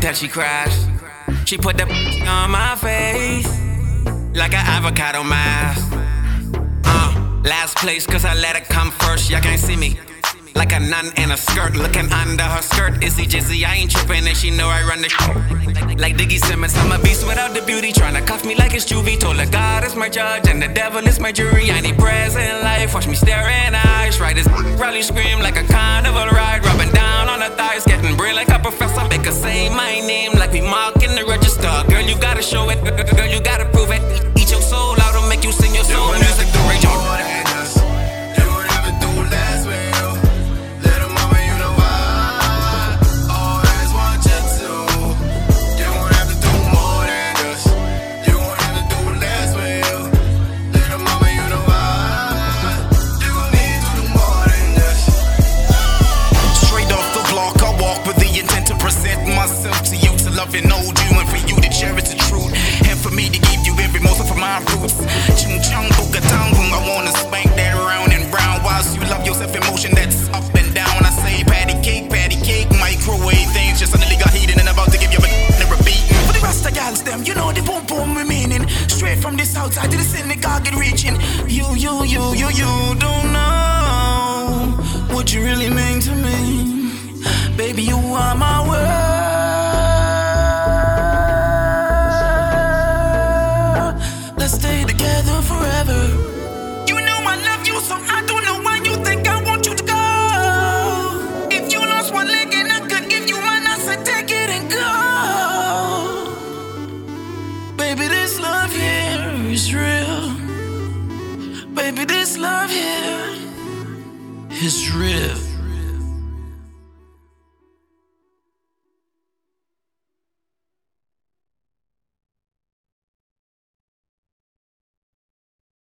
she crashed. She put the on my face like an avocado mask. Uh, last place, cause I let it come first. Y'all can't see me. Like a nun in a skirt, looking under her skirt. Izzy Jizzy, I ain't tripping, and she know I run the sh- Like Diggy Simmons, I'm a beast without the beauty. Tryna cuff me like it's juvie. Told her God is my judge, and the devil is my jury. I need prayers in life, watch me stare in eyes. Right as rally scream like a carnival ride. Thighs, getting brain like a professor. Make her say my name like we mark in the register. Girl, you gotta show it, girl, you gotta from the south side to the synagogue and reaching. You, you, you, you, you don't know what you really mean to me. Baby, you Baby, this love here is real.